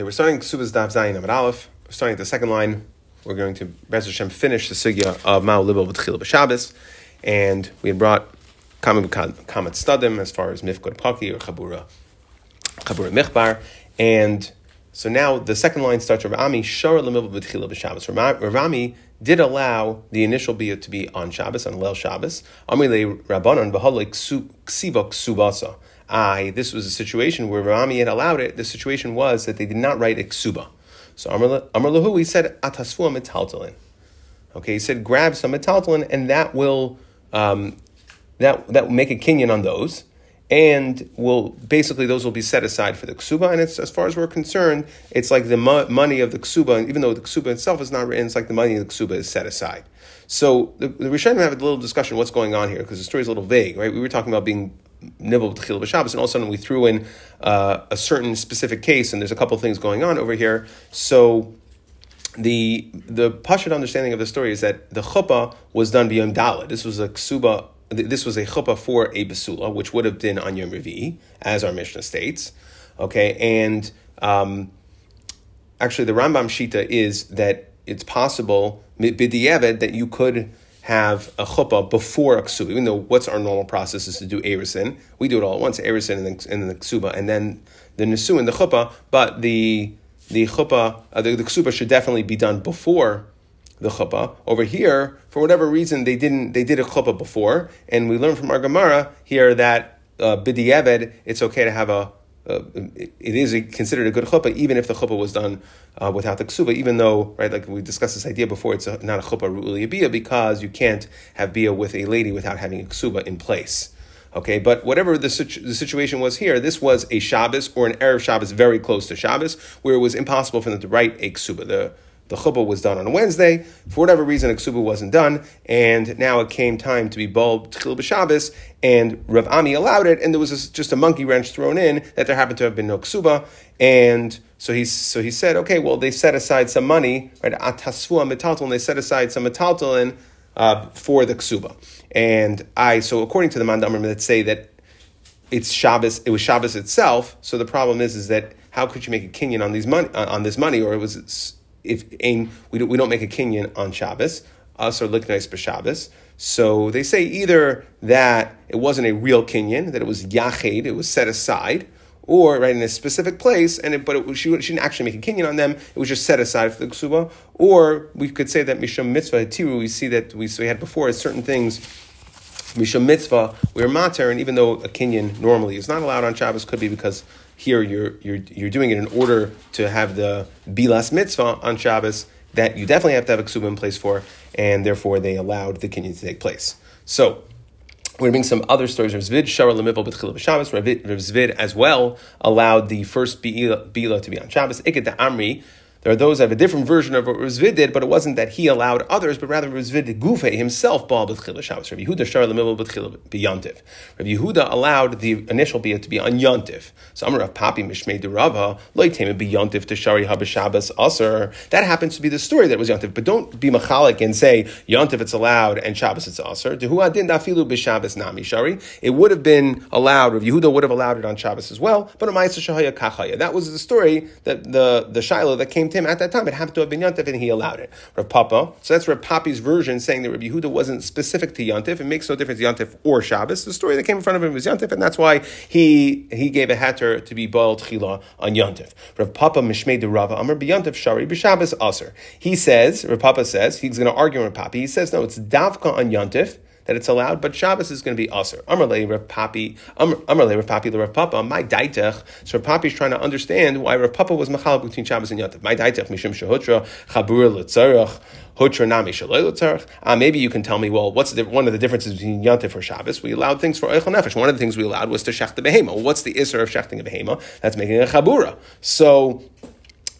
Okay, we're starting Ksubas Daf Zayin Amid Aleph. We're starting at the second line. We're going to Bez Hashem finish the sugya of Ma'u Libo B'Tchila B'Shabbos, and we had brought Kamet Stadim as far as Mifkod Paki or Chabura Chabura Michbar, and so now the second line starts Rav Ami Shara Lemibo B'Tchila B'Shabbos. Rav did allow the initial bia to be on Shabbos on Leil Shabbos. Amile Rabbanon B'Halei Ksiva Ksubasa. I, this was a situation where Rami had allowed it. The situation was that they did not write Iksuba. So Amr Lahu, he said, Atasfu metaltalin. Okay, he said, grab some metaltalin, and that will um, that that will make a kinyan on those, and will basically those will be set aside for the ksuba. And it's as far as we're concerned, it's like the mo- money of the ksuba, and even though the ksuba itself is not written, it's like the money of the ksuba is set aside. So the, the Rishonim have a little discussion what's going on here because the story is a little vague, right? We were talking about being nibble b'tchil b'Shabbos, and all of a sudden we threw in uh, a certain specific case, and there's a couple things going on over here. So the the pashut understanding of the story is that the chuppah was done beyond Dalit. This was a ksuba. This was a chuppah for a basula, which would have been on Yom Revi, as our Mishnah states. Okay, and um, actually, the Rambam shita is that it's possible b'diavad that you could have a chuppah before a ksuba, even though what's our normal process is to do erisin. We do it all at once, erisin and then, and then the ksuba, and then the nesu and the chuppah, but the the chuppah, uh, the, the ksuba should definitely be done before the chuppah. Over here, for whatever reason, they didn't. They did a chuppah before, and we learn from our Gemara here that uh, it's okay to have a uh, it is considered a good chuppah, even if the chuppah was done uh, without the ksuba, even though, right, like we discussed this idea before, it's a, not a chuppah ru'uli bia because you can't have bia with a lady without having a ksuba in place. Okay, but whatever the, situ- the situation was here, this was a Shabbos or an Erev Shabbos very close to Shabbos, where it was impossible for them to write a ksuba. The the chuppah was done on a Wednesday. For whatever reason, a ksuba wasn't done, and now it came time to be bulb tchil b'Shabbos, and Rav Ami allowed it, and there was just a monkey wrench thrown in that there happened to have been no ksuba, and so he so he said, okay, well they set aside some money, right? Atasfua metaltal, and they set aside some metaltalin uh, for the ksuba, and I so according to the mandamrim that say that it's Shabbos, it was Shabbos itself. So the problem is, is that how could you make a kinyan on these money on this money, or it was if we don't, we don't make a kinyan on Shabbos, us or liknais b'Shabbos. So they say either that it wasn't a real kinyan, that it was yachid, it was set aside, or right in a specific place, and it, but it, she, she didn't actually make a kinyan on them. It was just set aside for the ksuba. Or we could say that mishum mitzvah tiru. We see that we, so we had before is certain things. Mishum mitzvah, we're mater, and even though a kinyan normally is not allowed on Shabbos, could be because here you're, you're, you're doing it in order to have the bilas mitzvah on Shabbos that you definitely have to have a ksuba in place for, and therefore they allowed the kinyan to take place. So, we're going to bring some other stories. Rav Zvid, Shara Lemipel B'Tchil B'Shabbos. Rav Zvid as well allowed the first Bila to be on Shabbos. Iket Amri, there are those that have a different version of what Rizvid did, but it wasn't that he allowed others, but rather Rizvid Gufe himself Baal B'tchila Shabbos. Rabbi Yehuda Shar Lemil B'tchila B'yantiv. Rabbi Yehuda allowed the initial Bia to be on Yantiv. So Amar Rav Papi Mishmei Durava Loitema B'yantiv to Shari Haba Shabbos Aser. That happens to be the story that was Yantiv, but don't be machalik and say Yantiv it's allowed and Shabbos it's Aser. Dehu Adin Dafilu B'Shabbos Nami Shari. It would have been allowed. Rabbi Yehuda would have allowed it on Shabbos as well, but Amaisa Shahaya Kachaya. That was the story that the the Shiloh that came to him at that time. It happened to have been Yantif, and he allowed it. Rav Papa. So that's Rav Papi's version, saying that Rabbi Yehuda wasn't specific to Yantif. It makes no difference Yantif or Shabbos. The story that came in front of him was Yantif, and that's why he he gave a hatter to be boiled chila on Yantif. Rav Papa Mishmei de Rava Amr Yantif Shari b'Shabbos Aser. He says, Rav Papa says, he's going to argue with Papi. He says, no, it's Davka on Yantif that it's allowed, but Shabbos is going to be aser. Amarle Rav Papi, Amarle Rav Papi, Rav Papa, my daitech. So Rav Papi is trying to understand why Rav Papa was machal between Shabbos and Yantav. My daitech mishim shehutra chabur letzarach. Uh, Maybe you can tell me, well, what's the, one of the differences between Yantif or Shabbos? We allowed things for Eichel Nefesh. One of the things we allowed was to shech the behema. what's the isser of shechting a behema? That's making a chabura. So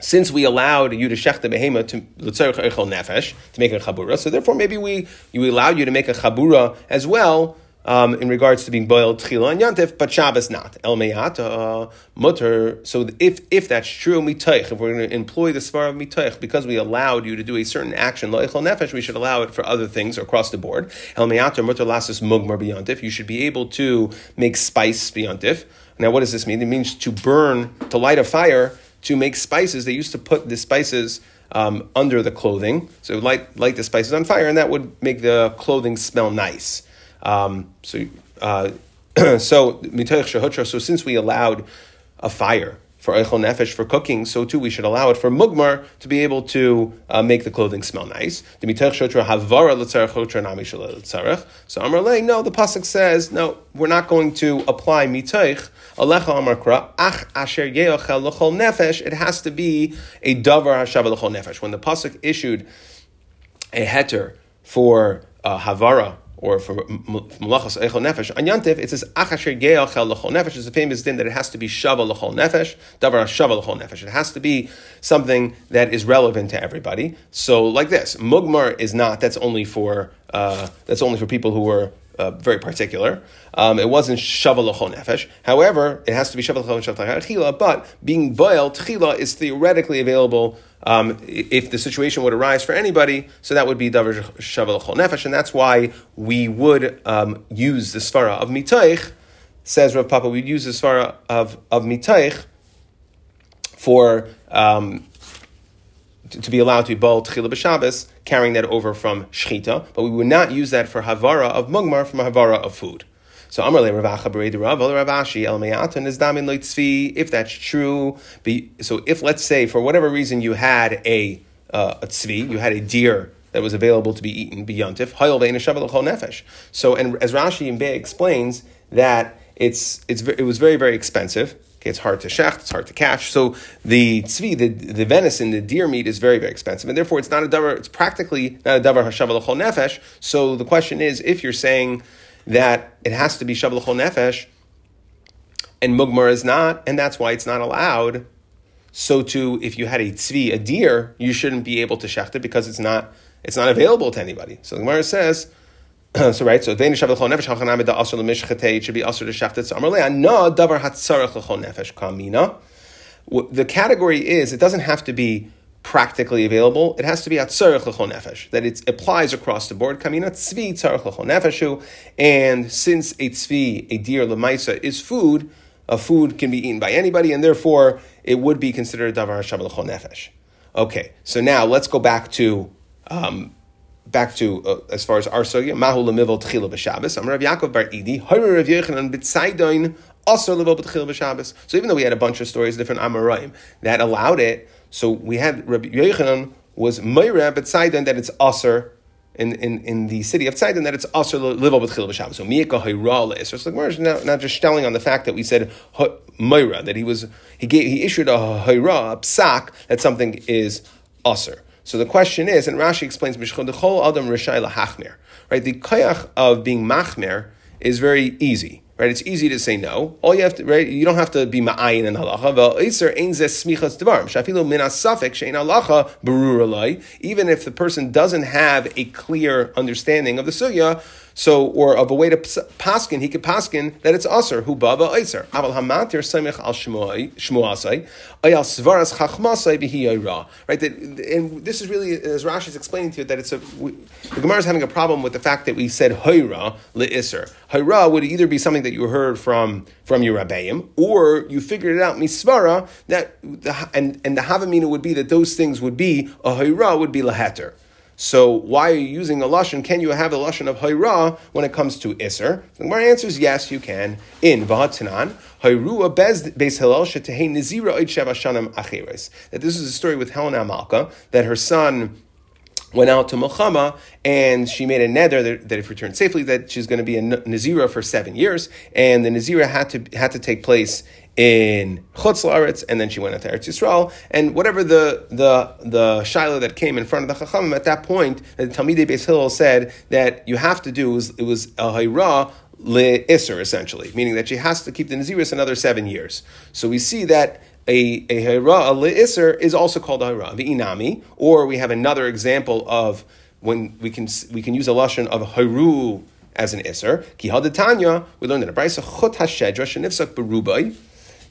since we allowed you to shech the behema to nefesh to make a chabura, so therefore maybe we we allowed you to make a chabura as well. Um, in regards to being boiled tchila and yantif, but Shabbos not. El meyat uh, mutter. So if if that's true, mitaych. If we're going to employ the svar of mitaych, because we allowed you to do a certain action, loichel nefesh, we should allow it for other things across the board. El meyat mutter lasis mugmar biyantif. You should be able to make spice biyantif. Now, what does this mean? It means to burn, to light a fire to make spices, they used to put the spices um, under the clothing. So light light the spices on fire, and that would make the clothing smell nice. Um, so uh, so so since we allowed a fire for Eichel Nefesh for cooking, so too we should allow it for Mugmar to be able to uh, make the clothing smell nice. So Amar Lei, no, the Pasuk says, no, we're not going to apply Miteich. Alecha Amar Ach Asher Nefesh, it has to be a Davar Hashav Lechol Nefesh. When the Pasuk issued a heter for uh, Havara, or for malachas echol nefesh on it says achasher geachel lechol nefesh is a famous din that it has to be shava lechol nefesh, davar shava lechol nefesh. It has to be something that is relevant to everybody. So like this, mugmar is not. That's only for uh, that's only for people who were uh, very particular. Um, it wasn't shava lechol nefesh. However, it has to be shava lechol nefesh But being boiled tchila is theoretically available um, if the situation would arise for anybody, so that would be davar shavel nefesh, and that's why we would um, use the svara of mitaych. Says Rav Papa, we'd use the svara of of mitaych for um, to, to, be allowed to be bal tchila b'Shabbos, carrying that over from shchita, but we would not use that for havara of mugmar from havara of food. So Amar Ravacha Rav Ravashi El is Damin Leitzvi. If that's true, be, so if let's say for whatever reason you had a uh, a tzvi, you had a deer that was available to be eaten beyontif, nefesh. So and as Rashi and Bey explains that it's it's it was very very expensive. Okay, it's hard to shecht, it's hard to catch. So the tzvi, the, the venison, the deer meat is very, very expensive. And therefore it's not a davar, it's practically not a davar hashav nefesh. So the question is, if you're saying that it has to be Shabbat Nefesh, and Mugmar is not, and that's why it's not allowed. So too, if you had a tzvi, a deer, you shouldn't be able to shecht it because it's not it's not available to anybody. So the Gemara says, so right, so Danish Shabbat Nefesh Hachanam Asr Lemishchate it should be Asr to shecht it. So Amarle No Davar Hatzarach Nefesh Kamina. The category is it doesn't have to be practically available, it has to be at tzarech nefesh, that it applies across the board. Kamina tzvi tzarech nefeshu, and since a tzvi, a deer lemaisa, is food, a food can be eaten by anybody, and therefore it would be considered davar shabbal nefesh. Okay, so now let's go back to um, back to uh, as far as our sugya. Mahu lemivel tchila. I'm Rav Yaakov bar Idi. Hara Rav Yechanan b'tzaidoin also level b'tchila b'Shabbos. So even though we had a bunch of stories, different Amoraim that allowed it so we had Rabbi Yochanan was Meira but Sidon that it's Aser in, in, in the city of Tzaidan that it's Aser live with Chil B'Shabbos. So Miyaka Hayra So is not, just telling on the fact that we said Meira that he was he gave he issued a Hayra a psak that something is Aser. So the question is, and Rashi explains Mishchon Chol Adam Rishai Lahachmer. Right, the kayach of being machmer is very easy right? It's easy to say no. All you have to, right? You don't have to be ma'ayin in halacha. V'oiser ein zeh smichas devarim. Shafilu min asafik shein halacha berur Even if the person doesn't have a clear understanding of the sugya, so, or of a way to paskin, he could paskin that it's aser, who bava oiser. Aval hamatir semich al shmuasai, ayal svaras chachmasai bihi Right, that, and this is really, as Rashi is explaining to you, that it's a, we, the Gemara is having a problem with the fact that we said hoira le'iser. Hoira would either be something that you heard from, from your rabbeim, or you figured it out, misvara, that, and, and the havamina would be that those things would be, a hoira would be laheter. So why are you using a lashon? Can you have a lashon of hayra when it comes to iser? The Gemara answers yes, you can. In v'hatanan hayrua beis hillel shetehei nizira oid sheva shanam. That this is a story with Helena Malka that her son went out to Milchama and she made a neder that, that, if returned safely, that she's going to be a Nazira for seven years. And the Nazira had to, had to take place in Chutz La'aretz, and then she went into Eretz Yisrael, and whatever the the the Shiloh that came in front of the Chachamim at that point, the Talmidei Beis Hillel said that you have to do it was a Hayra le Isser essentially, meaning that she has to keep the Naziris another seven years. So we see that a a Hayra le Isser is also called a Hayra inami, or we have another example of when we can we can use a lashon of Haru as an Isser. Ki Hadatanya, we learned in a Brisa Chut Hashedra Shenifsak Berubai.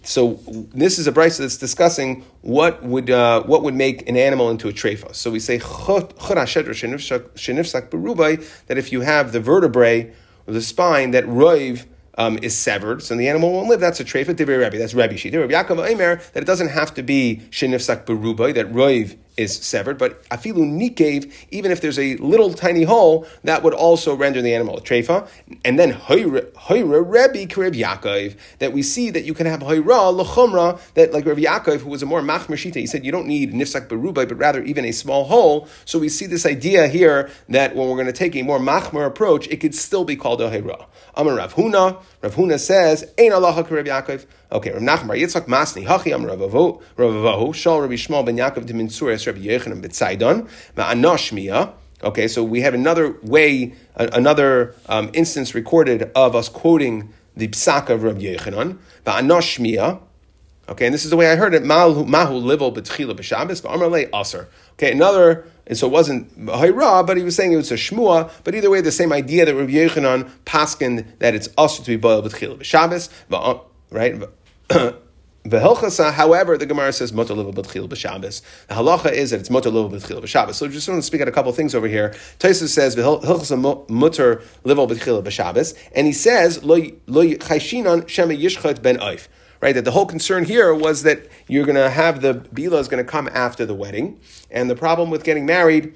So this is a brisa that's discussing what would uh, what would make an animal into a trefa. So we say that if you have the vertebrae or the spine that roiv um, is severed, so the animal won't live. That's a treifa. Divrei Rabbi. That's Rabbi Shita. Rabbi Yaakov that it doesn't have to be shenifsak berubai that roiv is severed, but afilu nikev, even if there's a little tiny hole, that would also render the animal a treifa. And then hoira Rebbe Karib Yaakov, that we see that you can have hoira lechumra, that like Rabbi Yaakov, who was a more machmer shita, he said you don't need nifsak berubai, but rather even a small hole. So we see this idea here that when we're going to take a more machmer approach, it could still be called a hoira. Amar Rav Huna, Rav Huna says, Ein Allah Yaakov. Okay, Rav Nachman Yitzchak Masni Hachi Am Rav Avahu Shal Rabbi Shmuel Ben Yaakov de Minsur Es Rabbi Yechanan B'Tzaydon Ma'anosh Okay, so we have another way, another um, instance recorded of us quoting the psak of Rabbi Yechanan Ma'anosh Okay, and this is the way I heard it. Mahu livel b'tchila b'Shabbos v'amar aser. Okay, another. And so it wasn't hayra, but he was saying it was a shmua. But either way, the same idea that Rabbi Yechanan paskin that it's aser to be boiled b'tchila b'Shabbos, right? V'hilchasa, however, the Gemara says mutter level b'tchil b'Shabbos. The halacha is that it's mutter level b'tchil b'Shabbos. So just want to speak out a couple things over here. Taisus says v'hilchasa mutter level b'tchil b'Shabbos, and he says lo chayshinan shema yishchat ben oif. Right, that the whole concern here was that you're going to have the bila is going to come after the wedding, and the problem with getting married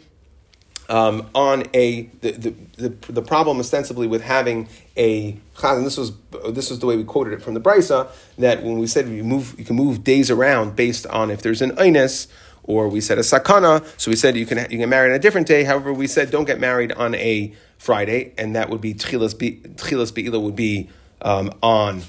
um, on a the, the, the, the, problem ostensibly with having a and this was this was the way we quoted it from the brisa that when we said you move you can move days around based on if there's an inus or we said a sakana so we said you can you can marry on a different day. However we said don't get married on a Friday and that would be tchilas beila would be um, on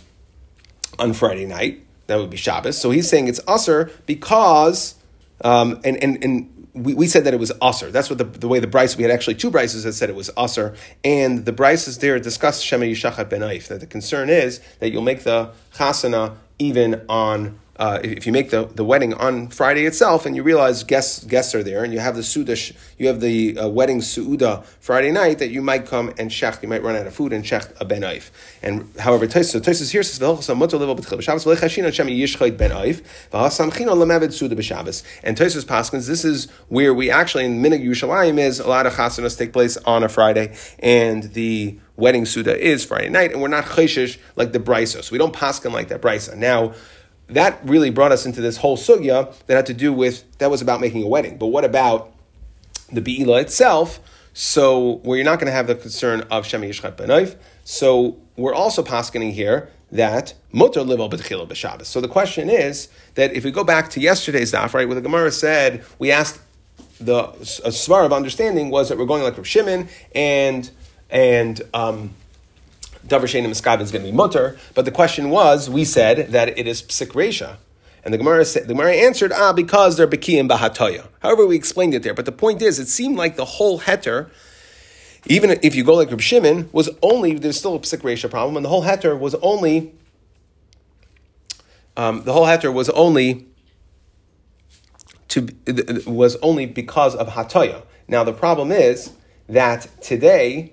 on Friday night. That would be Shabbos. So he's saying it's usher because um, and, and, and we, we said that it was usher. That's what the, the way the Bryce, we had actually two Bryces that said it was usher. And the Bryces there discuss Shema Yishachat Ben Aif, that the concern is that you'll make the chasana even on uh, if you make the, the wedding on Friday itself and you realize guests guests are there and you have the suda, you have the uh, wedding suuda Friday night that you might come and shech, you might run out of food and shech a ben oif. And however, so Tosis here says mutter level b'shabbos v'lechashin Hashem yishchayt ben oif v'hasamchin on lemevet suda b'shabbos. And Tosis paskins this is where we actually in Minig Yushalayim is a lot of chasanas take place on a Friday and the wedding suda is Friday night and we're not chayshish like the brisa, so we don't paskin like that brisa. Now that really brought us into this whole sugya that had to do with that was about making a wedding. But what about the beila itself? So where you're not going to have the concern of shemi yishchat. So we're also paskening here that mutter livel b'tchila b'shabbos. So the question is that if we go back to yesterday's daf, right, where the Gemara said we asked the a svar of understanding was that we're going like Rav Shimon and and um, davar shein miskabin is going to be mutter. But the question was, we said that it is psik And the Gemara, said, the Gemara answered, ah, because they're Bekiyim Bahatoya. However, we explained it there. But the point is, it seemed like the whole heter, even if you go like Reb Shimon, was only, there's still a psik problem, and the whole heter was only, um, the whole heter was only, to, was only because of Hatoya. Now, the problem is that today,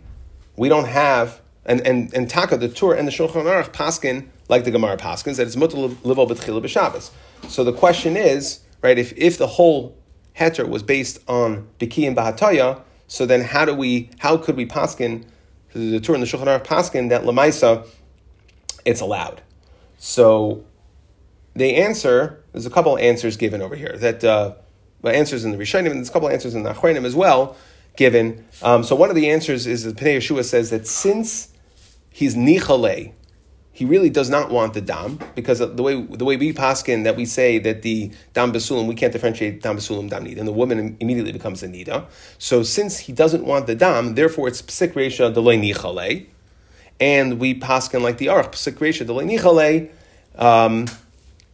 we don't have and and and Taka the Tur and the Shulchan Aruch paskin like the Gemara paskins that it's mutal livel b'tchila b'Shabbos. So the question is, right? If if the whole heter was based on biki and bahataya, so then how do we how could we paskin the Tur and the Shulchan Aruch paskin that lemaisa it's allowed? So the answer. There's a couple answers given over here that uh, answers in the Rishonim and there's a couple answers in the Achronim as well given. Um, so one of the answers is that Pnei Yehoshua says that since he's nichale. He really does not want the dam because the way the way we paskin that we say that the dam basulim we can't differentiate dam basulim dam nida and the woman immediately becomes a nida. So since he doesn't want the dam, therefore it's psik resha delay nichale, and we paskin like the arch psik resha delay nichale. Um,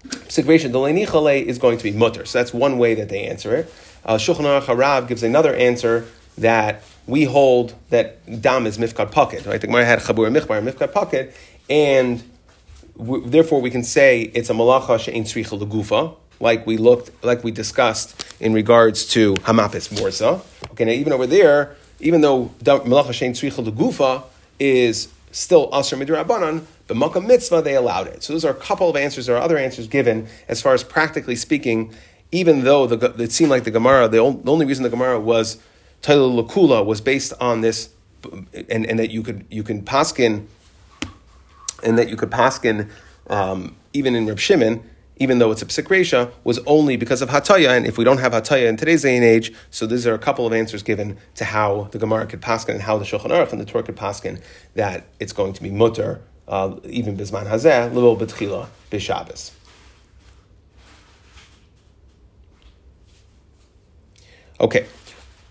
psik resha delay nichale is going to be mutter. So that's one way that they answer it. Uh, Shulchan Aruch Harav gives another answer that we hold that dam is mifkad pocket, right? The Gemara had chabur michbar mifkad pocket, and therefore we can say it's a malacha she'in tzricha legufa, like we looked, like we discussed in regards to hamapis morsa. Okay, now even over there, even though malacha she'in tzricha legufa is still asr midrabanan, but makkah mitzvah they allowed it. So those are a couple of answers. There are other answers given as far as practically speaking. Even though the, it seemed like the Gemara, the, only reason the Gemara was Taylor Lakula was based on this, and, and that you could you can paskin and that you could paskin um, even in Reb Shimon, even though it's a psik was only because of hataya. And if we don't have hataya in today's day and age, so these are a couple of answers given to how the Gemara could paskin and how the Shulchan Aruch and the Tur could paskin that it's going to be mutter, uh, even bisman hazeh, little betchila, bishabas. Okay.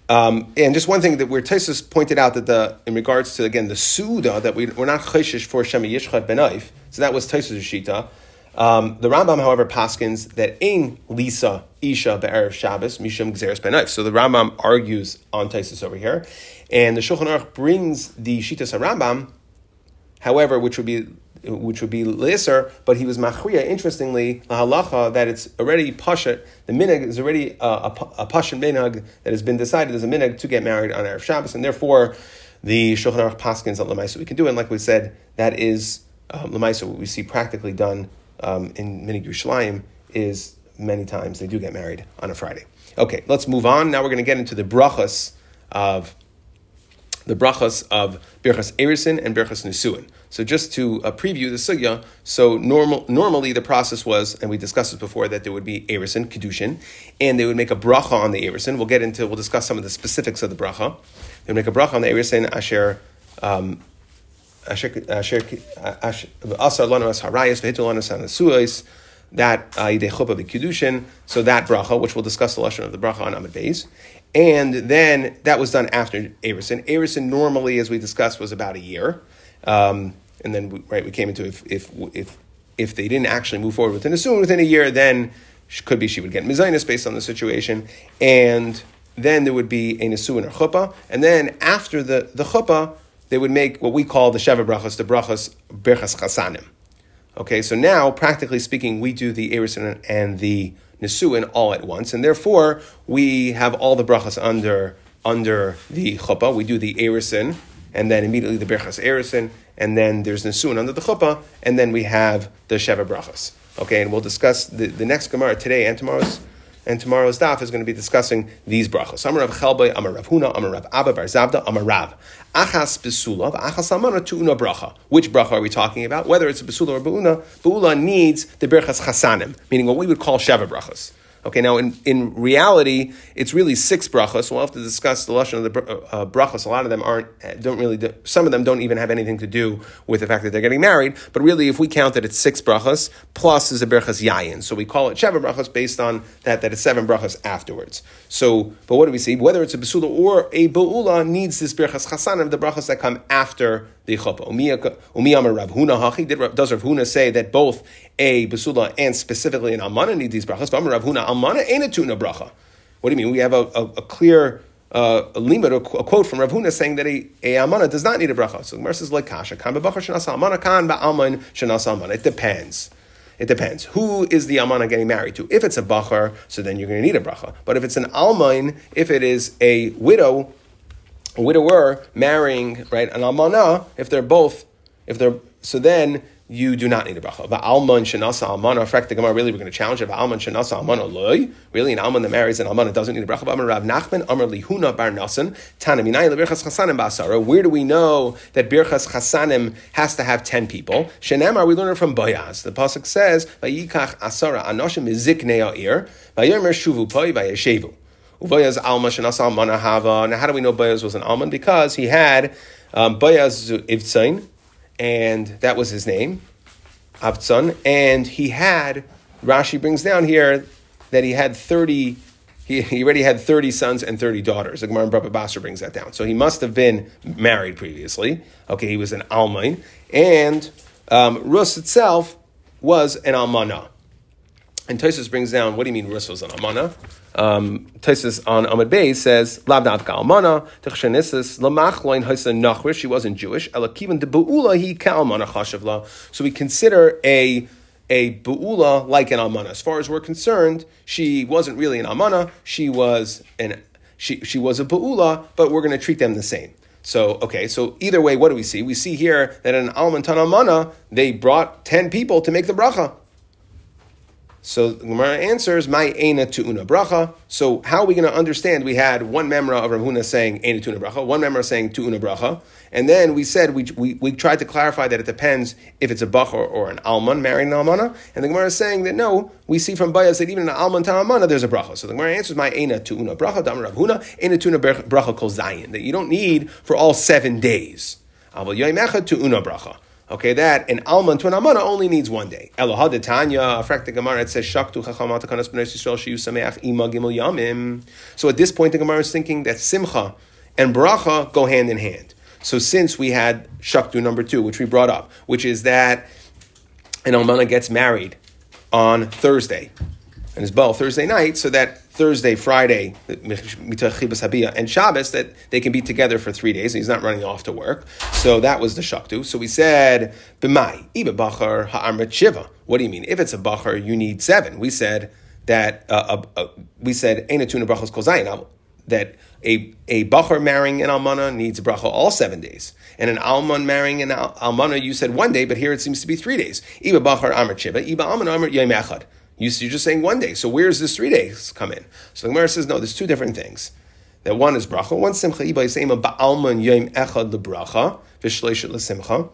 Um, and just one thing that where Taisus pointed out that the in regards to again the suda that we, we're not chayshish for shemi yishchat benaif, so that was Taisus' shita. Um, the Rambam, however, paskins that ain lisa isha be'erev Shabbos mishum gzeres benaif. So the Rambam argues on Taisus over here, and the Shulchan Aruch brings the shitas Rambam, however, which would be which would be Lisser, but he was Machriya, interestingly, the halacha that it's already Pashat, the Minig is already a, a, a Pashat Minag that has been decided as a Minig to get married on Erev Shabbos, and therefore the Shulchan Aruch Paskins on Lamaisa we can do, and like we said, that is um, Lamaisa, what we see practically done um, in Minig Yerushalayim is many times they do get married on a Friday. Okay, let's move on. Now we're going to get into the brachas of the brachas of Birchas Erisin and Birchas Nisuin. So just to uh, preview the sugya, so normal, normally the process was, and we discussed this before, that there would be Erisin, Kedushin, and they would make a bracha on the Erisin. We'll get into, we'll discuss some of the specifics of the bracha. They would make a bracha on the Erisin, Asher, um, that uh, so that bracha, which we'll discuss the lesson of the bracha on Amid Beis. And then that was done after Erison. Erison normally, as we discussed, was about a year. Um, and then, we, right, we came into if, if, if, if they didn't actually move forward within a soon within a year, then she, could be she would get mizainis based on the situation. And then there would be a nesuin or chuppah. And then after the, the chuppah, they would make what we call the Sheva brachas, the brachas berchas chasanim. Okay, so now, practically speaking, we do the Erison and the Nisuin all at once, and therefore we have all the brachas under under the chuppah. We do the Erison, and then immediately the berachas Erison, and then there's Nisuin under the chuppah, and then we have the Sheva brachas. Okay, and we'll discuss the, the next Gemara today and tomorrow's and tomorrow's daf is going to be discussing these brachos. Amar Rav Chelbei, Amar Rav Huna, Amar Rav Abba Bar Zabda, Amar Rav. Achas besula, achas amana tu'una bracha. Which bracha are we talking about? Whether it's a besula or beuna, beula needs the berachas chasanim, meaning what we would call sheva brachas. Okay, now in, in reality, it's really six brachas. We'll have to discuss the lashon of the uh, brachas. A lot of them aren't, don't really, do, some of them don't even have anything to do with the fact that they're getting married. But really, if we count it, it's six brachas plus is a berachas yayin. So we call it sheva brachas based on that, that it's seven brachas afterwards. So, but what do we see? Whether it's a besula or a beula needs this berachas chasanim, the brachas that come after the chuppah. Does Rav Huna say that both a basula and specifically an almana need these brachas? Rav Huna almana ain't a tuna bracha. What do you mean? We have a, a, a clear uh, a limit, a, quote from Rav Huna saying that a, a almana does not need a bracha. So the Gemara says like kasha kan b'bachar shenas almana kan ba'alman shenas almana. It depends. It depends. Who is the almana getting married to? If it's a bachar, so then you're going to need a bracha. But if it's an almain, if it is a widow, a widower marrying right an almana, if they're both, if they're so then you do not need a bracha. But alman shenasa almana. In fact, the Gemara really we're going to challenge it. But alman shenasa almana loy. Really, an alman that marries an almana doesn't need a bracha. But Rav Nachman Amar Lihuna Bar Nasan Tanaminai leBirchas Chasanim Basara. Where do we know that Birchas Chasanim has to have ten people? Shenemar we learn it from Boyaz. The pasuk says Vayikach Asara Anoshim Miziknei Ha'ir Vayomer Shuvu Poi Vayeshevu. Ubayaz Alma. Now, how do we know Boyaz was an alman? Because he had um, Boyaz Ivtzain and that was his name, Avtzon, and he had, Rashi brings down here that he had 30, he, he already had 30 sons and 30 daughters. The Gemara Baba Basra brings that down. So he must have been married previously. Okay, he was an Almain. And um, Rus itself was an Almanah. And Tosus brings down, what do you mean Rus was an Almanah? Um, Tosus on Amid Bey says, Labnat Kalmana, Techshenisis, Lamachloin Hasan Nachrish, she wasn't Jewish, Elakivan de Bu'ula he Kalmana Chashavla. So we consider a a bu'ula like an almana. As far as we're concerned, she wasn't really an almana. She was an she she was a bu'ula, but we're going to treat them the same. So okay, so either way, what do we see? We see here that an alman tan almana they brought ten people to make the bracha. So the Gemara answers, "My ena tu'una bracha." So how are we going to understand? We had one memra of Rav Huna saying ena tu'una bracha, one memra saying tu'una bracha, and then we said we, we, we tried to clarify that it depends if it's a bachor or an alman marrying an almana, and the Gemara is saying that no, we see from Bayas that even in an alman to almana there's a bracha. So the Gemara answers, "My ena tu'una bracha." Dam Rav Huna ena tu'una bracha kol zayin that you don't need for all seven days. Aval yoyim echad tu'una bracha. Okay, that an alman to an almana only needs one day. Elohad Tanya, the Gemara, it says shaktu chachamata kanas b'nei Yisrael sheyu sameach ima yamim. So at this point, the Gemara is thinking that simcha and bracha go hand in hand. So since we had shaktu number two, which we brought up, which is that an almana gets married on Thursday, and is ball Thursday night, so that Thursday, Friday, and Shabbos, that they can be together for three days, and he's not running off to work. So that was the shaktu. So we said, B'mai, iba bachar ha'amrit shiva. What do you mean? If it's a bachar, you need seven. We said that, uh, uh, we said, Einatuna brachos kol that a, a bachar marrying an almana needs a bracha all seven days. And an alman marrying an al- almana, you said one day, but here it seems to be three days. Iba bachar amrit shiva, iba alman amrit yom echad. You're just saying one day. So where's this three days come in? So the Gemara says, no, there's two different things. That one is bracha, one simcha iba yom echad lebracha, v'shleishet lesimcha.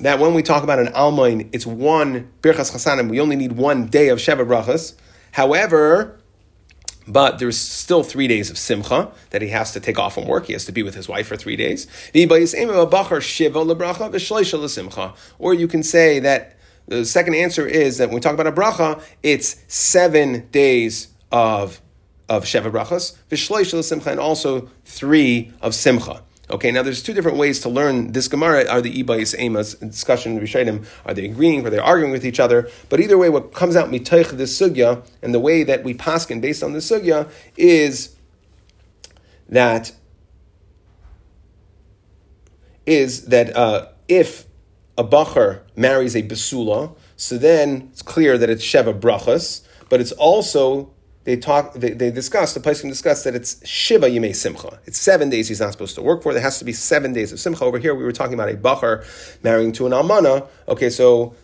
That when we talk about an alman, it's one birchas chasanim, we only need one day of sheva brachas. However, but there's still three days of simcha that he has to take off from work. He has to be with his wife for three days. Or you can say that the second answer is that when we talk about a bracha, it's seven days of of Sheva Brachas, Vishleish Simcha, and also three of Simcha. Okay, now there's two different ways to learn this Gemara. Are the Ibais Emas discussion Rishonim, are they agreeing, are they arguing with each other? But either way, what comes out mitaych this sugya, and the way that we paskin based on this sugya, is that is that uh, if a bacher marries a basula, so then it's clear that it's sheva brachas, but it's also they talk they, they discuss the place can discuss that it's shiva yimei simcha. It's seven days he's not supposed to work for. There has to be seven days of simcha. Over here we were talking about a bacher marrying to an almana. Okay, so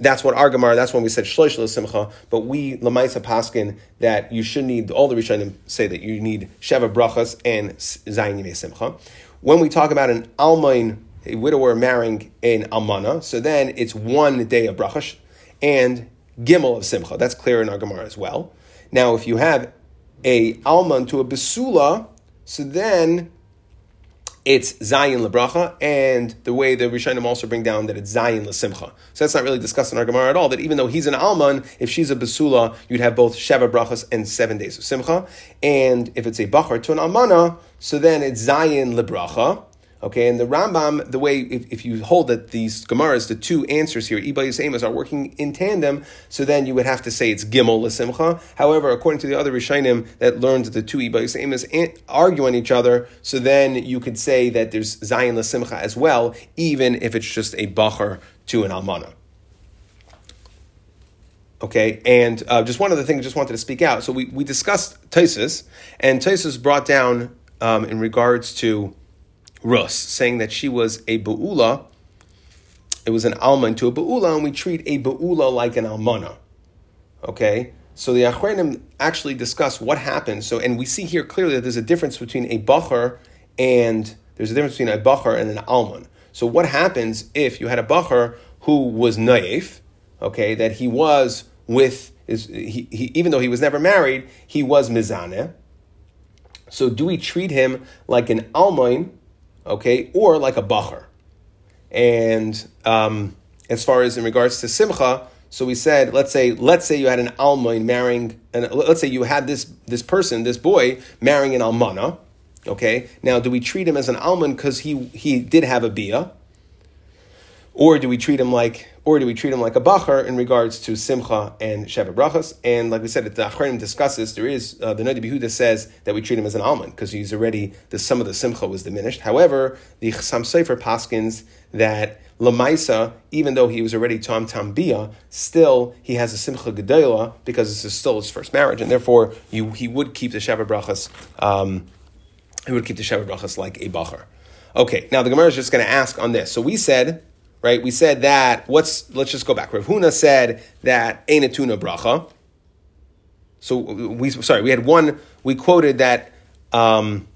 that's what our Gemara, that's when we said shloish simcha, but we lamaisa paskin that you should need all the Rishonim say that you need sheva brachas and zayin yimei simcha. When we talk about an almain a widower marrying an almana, so then it's one day of brachash and gimel of simcha. That's clear in our Gemara as well. Now, if you have a alman to a besula, so then it's Zayin lebracha, and the way the Rishonim also bring down that it's Zayin lesimcha. So that's not really discussed in our Gemara at all. That even though he's an alman, if she's a basula, you'd have both sheva brachas and seven days of simcha. And if it's a bachar to an almana, so then it's Zayin lebracha, Okay, and the Rambam, the way if, if you hold that these Gemaras, the two answers here, Ibayis Amos, are working in tandem, so then you would have to say it's Gimel L'Simcha. However, according to the other Rishonim that learned the two Ibayis Amos argue on each other, so then you could say that there's Zayin L'Simcha as well, even if it's just a Bacher to an Almana. Okay, and uh, just one other thing I just wanted to speak out. So we, we discussed Taisus, and Taisus brought down um, in regards to Rus, saying that she was a Ba'ula. It was an Alma into a Ba'ula, and we treat a Ba'ula like an Almana. Okay? So the Achrenim actually discuss what happens. So, and we see here clearly that there's a difference between a Bachar and there's a difference between a Bachar and an Alman. So, what happens if you had a Bachar who was Naif, okay, that he was with, his, he, he, even though he was never married, he was Mizaneh. So, do we treat him like an Almain okay, or like a bacher. And um, as far as in regards to simcha, so we said, let's say, let's say you had an alma marrying, and let's say you had this this person, this boy, marrying an almana. Okay, now do we treat him as an almond because he he did have a bia, or do we treat him like or do we treat him like a bacher in regards to simcha and sheva brachas? And like we said, the Achronim discusses, there is, uh, the Noda B'Yehuda says that we treat him as an almond because he's already, the sum of the simcha was diminished. However, the Chassam Sofer paskins that Lamaisa, even though he was already Tom Tam Bia, still he has a Simcha Gedola because this is still his first marriage, and therefore you, he would keep the Sheva Brachas, um, he would keep the Sheva Brachas like a Bacher. Okay, now the Gemara is just going to ask on this. So we said right? We said that what's let's just go back. Rav Huna said that Einatuna bracha. So we sorry, we had one. We quoted that. Um,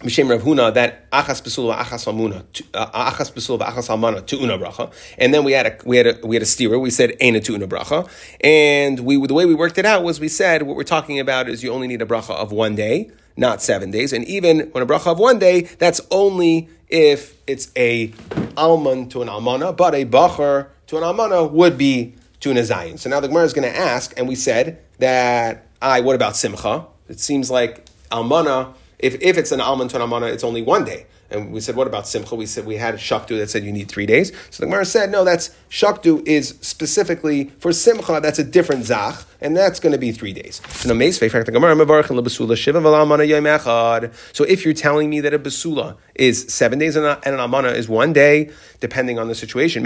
Mishem Rav Huna that achas besula achas almuna uh, achas besula achas almana to una bracha, and then we had a we had a we had a steerer. We said ena to una bracha, and we the way we worked it out was we said what we're talking about is you only need a bracha of one day, not seven days, and even when a bracha of one day, that's only if it's a alman to an almana, but a bacher to an almana would be to an azayin. So now the Gemara is going to ask, and we said that I. What about simcha? It seems like almana if, if it's an almond to an almana, it's only one day. And we said, what about simcha? We said we had a shakdu that said you need three days. So the Gemara said, no, that's shakdu is specifically for simcha. That's a different zach and that's going to be three days. So if you're telling me that a basula is seven days and an Amana is one day, depending on the situation,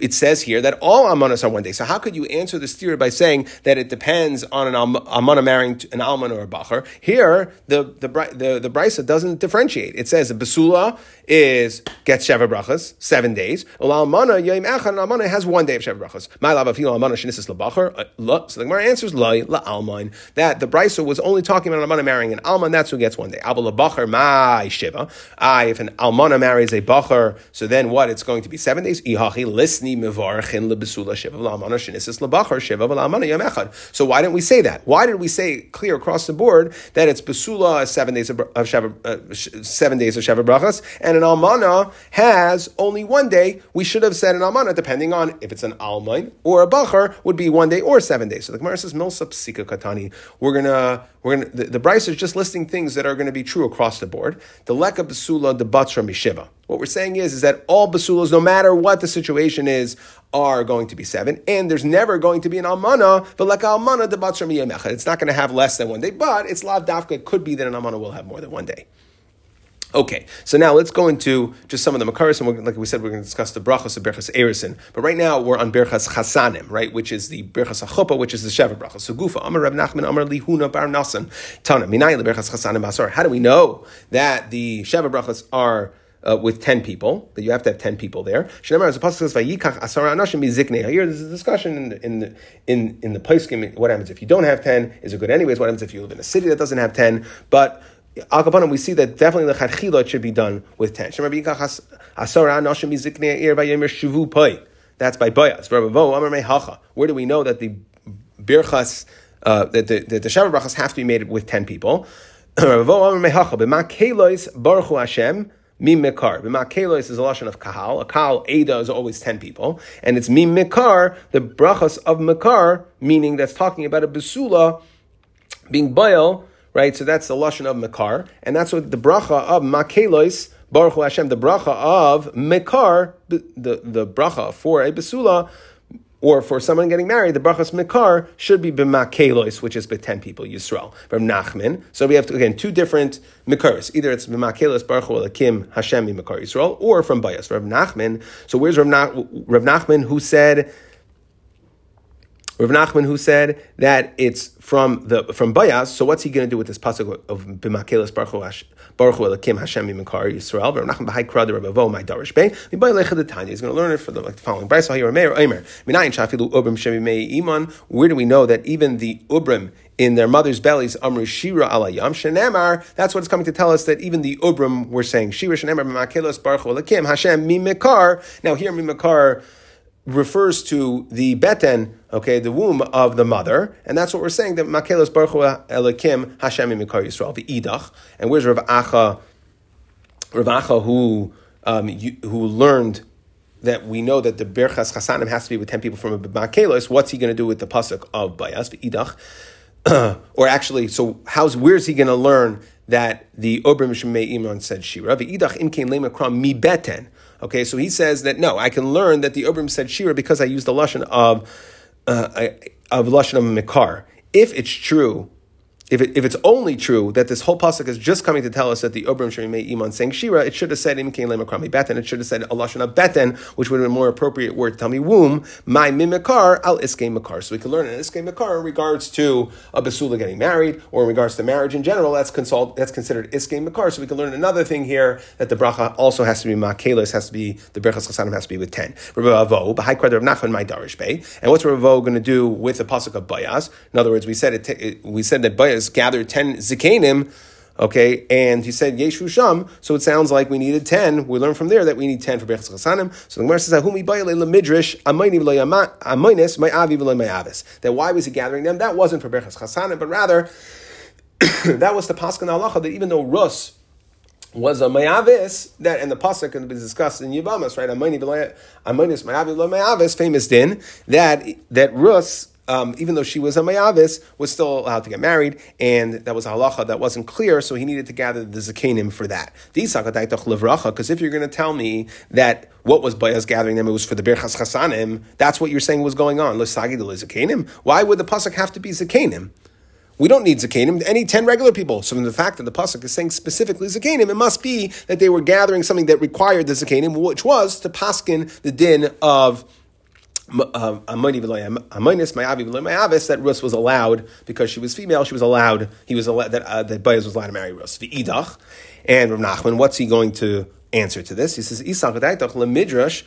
it says here that all almanas are one day. So how could you answer this theory by saying that it depends on an almana marrying an alman or a bacher? Here, the the the, the brisa doesn't differentiate. It says a basula is gets sheva brachas seven days. Almana yom echad an almana has one day of sheva brachas. My love of almana shenisis lebacher. Uh, so the Gemara answers loy la almain that the brisa was only talking about an almana marrying an alman. That's who gets one day. Abel lebacher my shiva. I if an almana marries a bacher, so then what? It's going to be seven days. Ihachi lisni mevarchin lebesula shiva almana shenisis lebacher shiva almana yom echad. So why didn't we say that? Why did we say clear across the board that it's besula seven days of, of sheva, uh, seven days of sheva brachas and and an almana has only one day, we should have said an almana, depending on if it's an almain or a bacher, would be one day or seven days. So the Gemara says, Milsa psika katani. We're gonna, we're gonna, the, the Bryce is just listing things that are going to be true across the board. The leka basula, the batra mishiva. What we're saying is, is that all basulas, no matter what the situation is, are going to be seven, and there's never going to be an almana, but like almana, the batra miyamechad. It's not going to have less than one day, but it's lav dafka. It could be that an almana will have more than one day. Okay, so now let's go into just some of the makaris, and like we said, we're going to discuss the brachas of berchas erison. But right now we're on berchas chasanim, right, which is the berachas achupa, which is the sheva brachas. So gufa, Amar Reb Nachman, Amar Lihuna Bar Nasan, Tana, berachas chasanim basar. How do we know that the sheva brachas are uh, with 10 people, that you have to have 10 people there. Here, there's a discussion in, in, in, in the place. What happens if you don't have 10? Is it good anyways? What happens if you live in a city that doesn't have 10? But Al we see that definitely the chadchila it should be done with ten. That's by Bayas. Where do we know that the birchas uh, that the, the Shabbat brachas have to be made with ten people? Mim Mekar. B'makelos is a lashon of kahal. A kahal Ada is always ten people, and it's mim Mekar, the brachas of Mekar, meaning that's talking about a besula being boil right? So that's the lashon of Mekar, and that's what the bracha of Makelois Baruch Hu Hashem, the bracha of Mekar, the the bracha for a besula. Or for someone getting married, the brachas mekar should be b'makelos, which is by ten people, Yisrael. From Nachman, so we have to, again two different mekars. Either it's b'makelos baruch hu Hashem mekar Yisrael, or from Bayas. Rav Nachman. So where's Rav, Rav Nachman who said Rav Nachman who said that it's from the from Bayas. So what's he going to do with this pasuk of B'makelis Baruch Baruch Elakim Hashem Yimkar Yisrael? Rav Nachman B'Hai Krad Rav Avo My Darish Bey Mibay. He's going to learn it for the, like the following. Hayir Meir Omer Minayin Shafilu Ubrim Shemi Mei Iman. Where do we know that even the Ubrim in their mother's bellies, Amru Shira Alayam Shenemar. That's what it's coming to tell us that even the Ubrim were saying Shira Shenemar B'Makelos Baruch Elakim Hashem Mimekar. Now here Mimekar refers to the beten, okay, the womb of the mother, and that's what we're saying that Makelos Baruch Elakim Hashem Mikar Yisrael the Idach. And where's Rav Acha? Rav Acha who um, you, who learned that we know that the Berchas Chasanim has to be with ten people from a Makelos. What's he going to do with the pasuk of Bayas Idach? or actually, so how's where's he going to learn that the Obrim Shemei Imran said Shira? V'idach imkein lemakram mi beten. Okay, so he says that no, I can learn that the Obrim said Shira because I used the lashon of uh, of lashon of Mikar. If it's true if, it, if it's only true that this whole pasuk is just coming to tell us that the Obram Shemei Iman saying Shira, it should have said Im Kain Lemakrami Beten. It should have said Alashana Beten, which would have been a more appropriate word to tell me womb. My Mimikar al Iske Makar. So we can learn an Iske Makar in regards to a Basula getting married or in regards to marriage in general. That's consult, that's considered Iske Makar. So we can learn another thing here that the bracha also has to be Makelis, has to be the Berachas Chasanim has to be with ten. Rabbi Avo, B'Hai Kredar of Nachman My Darish Bay. And what's Rabbi going to do with the pasuk of Bayaz? In other words, we said it, we said that Gathered ten zikanim, okay, and he said Yeshu Sham, so it sounds like we needed 10. We learn from there that we need 10 for Berchas Chasanim. So the Gemara says, Ahumi Midrash, Amaynis, my Avi my Avis. That why was he gathering them? That wasn't for Berchas Chasanim, but rather, that was the Paskan Halacha, that even though Rus, was a mayavis that and the pasuk can be discussed in Yivamas, right? Amaynis mayavis mayavis, famous din that that Rus um, even though she was a Mayavis, was still allowed to get married, and that was a halacha that wasn't clear, so he needed to gather the Zakanim for that. Because if you're going to tell me that what was Bayaz gathering them, it was for the Birchas Chasanim, that's what you're saying was going on. Why would the Pasuk have to be Zakanim? We don't need Zakanim, any 10 regular people. So from the fact that the Pasuk is saying specifically Zakanim, it must be that they were gathering something that required the Zakanim, which was to paskin the din of that Rus was allowed because she was female. She was allowed. He was allowed that uh, that Bayaz was allowed to marry Rus. The idach and Rav Nachman. What's he going to answer to this? He says lemidrash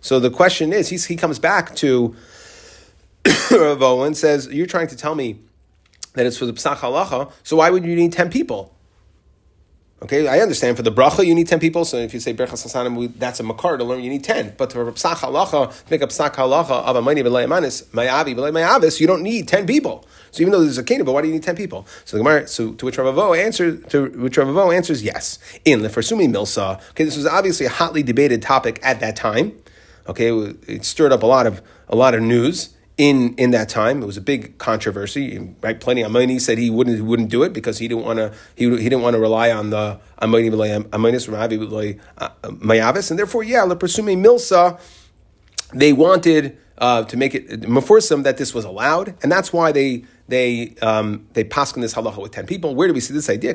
So the question is, he comes back to Rav and says, "You're trying to tell me that it's for the psach halacha. So why would you need ten people?" Okay, I understand for the bracha you need ten people. So if you say berachas hasanim, that's a makar to learn. You need ten. But for psach halacha, to make a psach halacha of a mani b'layamanis mayavi b'laymayavis, you don't need ten people. So even though there's a kingdom, but why do you need ten people? So the Gemara, so to which Ravavo answers, to which Ravavo answers yes. In the lefersumi milsa. Okay, this was obviously a hotly debated topic at that time. Okay, it stirred up a lot of a lot of news in in that time. It was a big controversy. Right, plenty. Amoni said he wouldn't he wouldn't do it because he didn't want to he, he didn't want to rely on the Amoni Amonis Ravi uh, Mayavis, and therefore, yeah, Lepersume Milsa, they wanted uh, to make it Mefursim that this was allowed, and that's why they they um, they paskin this halacha with ten people. Where do we see this idea?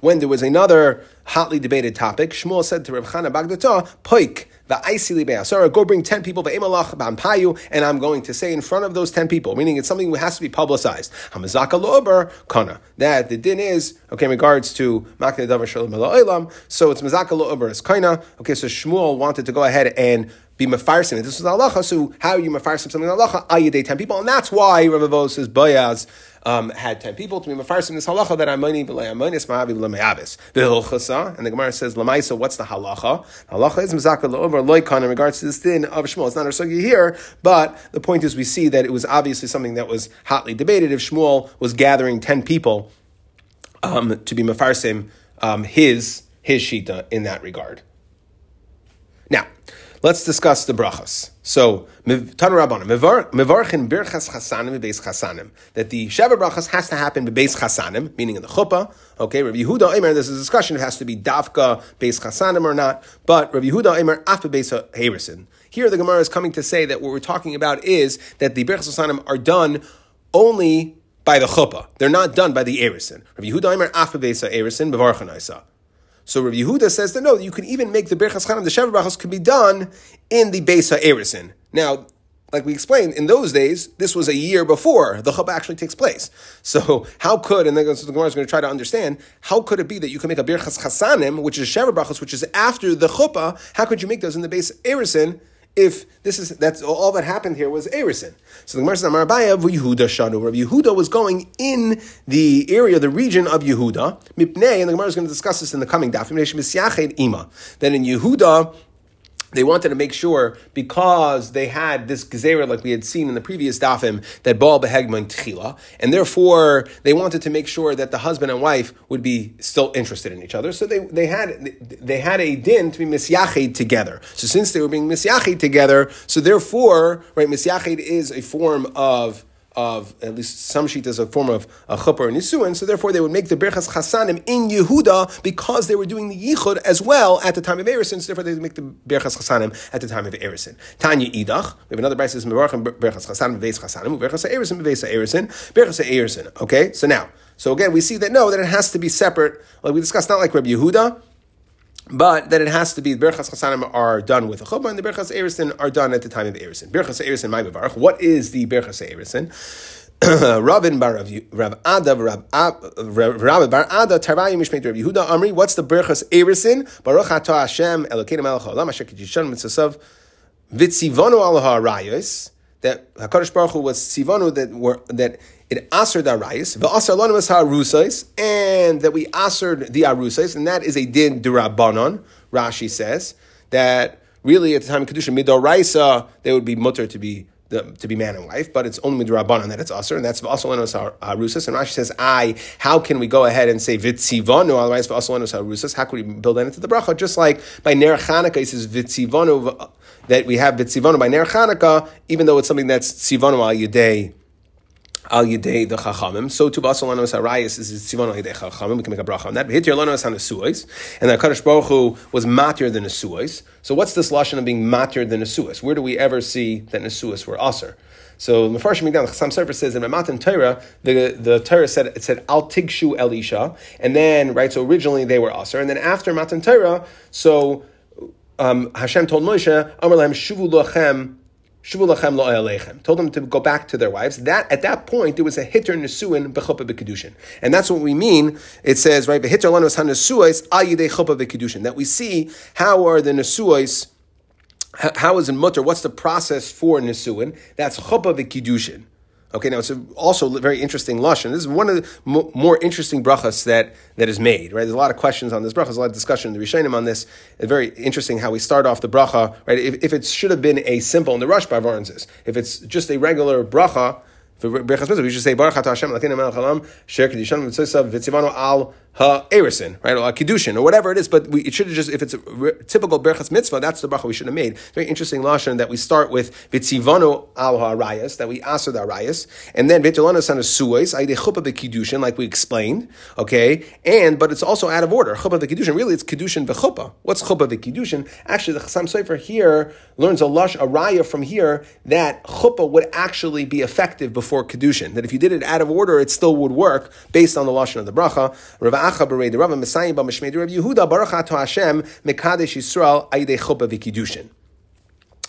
When there was another hotly debated topic, Shmuel said to Rav Chana Bagdata, "Poik Sorry, go bring 10 people, and I'm going to say in front of those 10 people, meaning it's something that has to be publicized. Hamazaka lo'ober, kana. That the din is, okay, in regards to Makne so it's Mazaka lo'ober is kaina. Okay, so Shmuel wanted to go ahead and be mafarsim. This is halacha. So how are you mafarsim something halacha? Ayadei ten people, and that's why Rav says Boyaz um, had ten people to be mafarsim this halacha that amoni b'lei amonis ma'avi b'lemeyavis v'hilchasa. And the Gemara says lamaisa. What's the halacha? Halacha is mizaka lo'over loikon in regards to this din of Shmuel. It's not our sugi here, but the point is we see that it was obviously something that was hotly debated. If Shmuel was gathering ten people um, to be mafarsim um, his his shita in that regard. Now, Let's discuss the brachas. So, Tanu Rabbanim, mevarchin birchas chasanim bebeis chasanim. That the Sheva brachas has to happen bebeis chasanim, meaning in the chuppah. Okay, Rabbi Yehuda Eimer, there's a discussion, it has to be davka beis chasanim or not, but Rabbi Yehuda Eimer af bebeis harison. Here the Gemara is coming to say that what we're talking about is that the birchas chasanim are done only by the chuppah. They're not done by the erison. Rabbi Yehuda Eimer af bebeis harison, bevarchan so Rav Yehuda says that no, you can even make the Birchas Chanim, the Sheva Brachos, could be done in the Beis HaErison. Now, like we explained, in those days, this was a year before the chuppah actually takes place. So how could, and then the Gemara is going to try to understand, how could it be that you can make a birchas chasanim, which is Sheva brachos, which is after the chuppah, how could you make those in the base erison if this is that's all that happened here was Erison. So the Gemara says, Amar Yehuda Shadu. Rabbi Yehuda was going in the area, the region of Yehuda, Mipnei, and the Gemara is going to discuss this in the coming daf. Then in Yehuda, they wanted to make sure because they had this gezerah like we had seen in the previous dafim that baal behegman tchila, and therefore they wanted to make sure that the husband and wife would be still interested in each other. So they, they had they had a din to be misyached together. So since they were being misyached together, so therefore right misyached is a form of of at least some sheet as a form of a chuppah or nisuin, so therefore they would make the berchas chasanim in Yehuda because they were doing the yichud as well at the time of Erisin, so therefore they would make the berchas chasanim at the time of Erisin. Tanya idach, we have another brayse says mevarchim berchas chasanim beveis chasanim, berchas Erisin beveis Erisin, berchas Erisin. Okay, so now, so again we see that no, that it has to be separate, like we discussed, not like Reb Yehuda but that it has to be the Berchas Chasanim are done with a chuppah, and the Berchas Erisin are done at the time of Erisin. Berchas Erisin, my Baruch. What is the Berchas Erisin? Rabin bar Rav Ada Rav bar Ada Tarvayi Rav Yehuda Amri. What's the Berchas Erisin? Baruch Atah Hashem Elokeinu Melech Haolam Asher Kiddushon Mitzasav Vitzivonu Al HaRayos. That Hakadosh Baruch Hu was tzivonu that were that it asered the arayis, v'aser lanamas ha'arusais, and that we asered the arusais, and that is a din durabanon. Rashi says that really at the time of kedusha midoraisa they would be mutter to be the, to be man and wife, but it's only midrabanan that it's aser, and that's also lenos harusas. And Rashi says, "I, how can we go ahead and say vitzivonu? Otherwise, also lenos harusas. How could we build that into the bracha? Just like by ner Chanukah, he says vitzivonu that we have vitzivonu by ner Chanukah, even though it's something that's tzivonu al yedei al yedei the chachamim. So to basal lanos harayis is tzivon al yedei chachamim. We can make a bracha on that. Hit your lanos on nesuos, and that Kadosh Baruch Hu was matir than nesuos. So what's this lashon of being matir than nesuos? Where do we ever see that nesuos were aser? So Mefarshim Migdal, Chassam Sofer says in Matan Torah, the, the Torah said it said Al Tigshu Elisha, and then right. So originally they were aser, and then after Matan Torah, so um, Hashem told Moshe, Amar Shuvu Lachem told them to go back to their wives. That at that point there was a hitter nesuin b'chuppah b'kedushin, and that's what we mean. It says right v'hitter lanos hanesuos ayidei chuppah b'kedushin. That we see how are the nesuos, how is in mutter? What's the process for nesuin? That's chuppah b'kedushin. Okay, now it's also very interesting lashon. This is one of the more interesting brachas that, that is made. Right, there's a lot of questions on this bracha. There's a lot of discussion in the Rishonim on this. It's very interesting how we start off the bracha. Right, if, if it should have been a simple, and the Rashba says, if it's just a regular bracha, we should say Baruch Hashem Lakeinu Melech Halam Sher Vitzivanu Al Ha-Erisin, right, or Kiddushin, or whatever it is, but we, it should have just, if it's a re- typical Berachas Mitzvah, that's the bracha we should have made. Very interesting Lashon that we start with Vitzivanu Al Ha-Arayas, that we answer the Arayas, and then Vitzilanu Sana Suais, Aide Chuppah Kiddushin, like we explained, okay, and, but it's also out of order. Chuppah Kiddushin, really it's Kiddushin V'Chuppah. What's Chuppah Kiddushin? Actually, the Chassam Sofer here learns a Lush, a Raya from here, that Chuppah would actually be effective before for kedushin. That if you did it out of order, it still would work based on the lashon of the bracha. Rav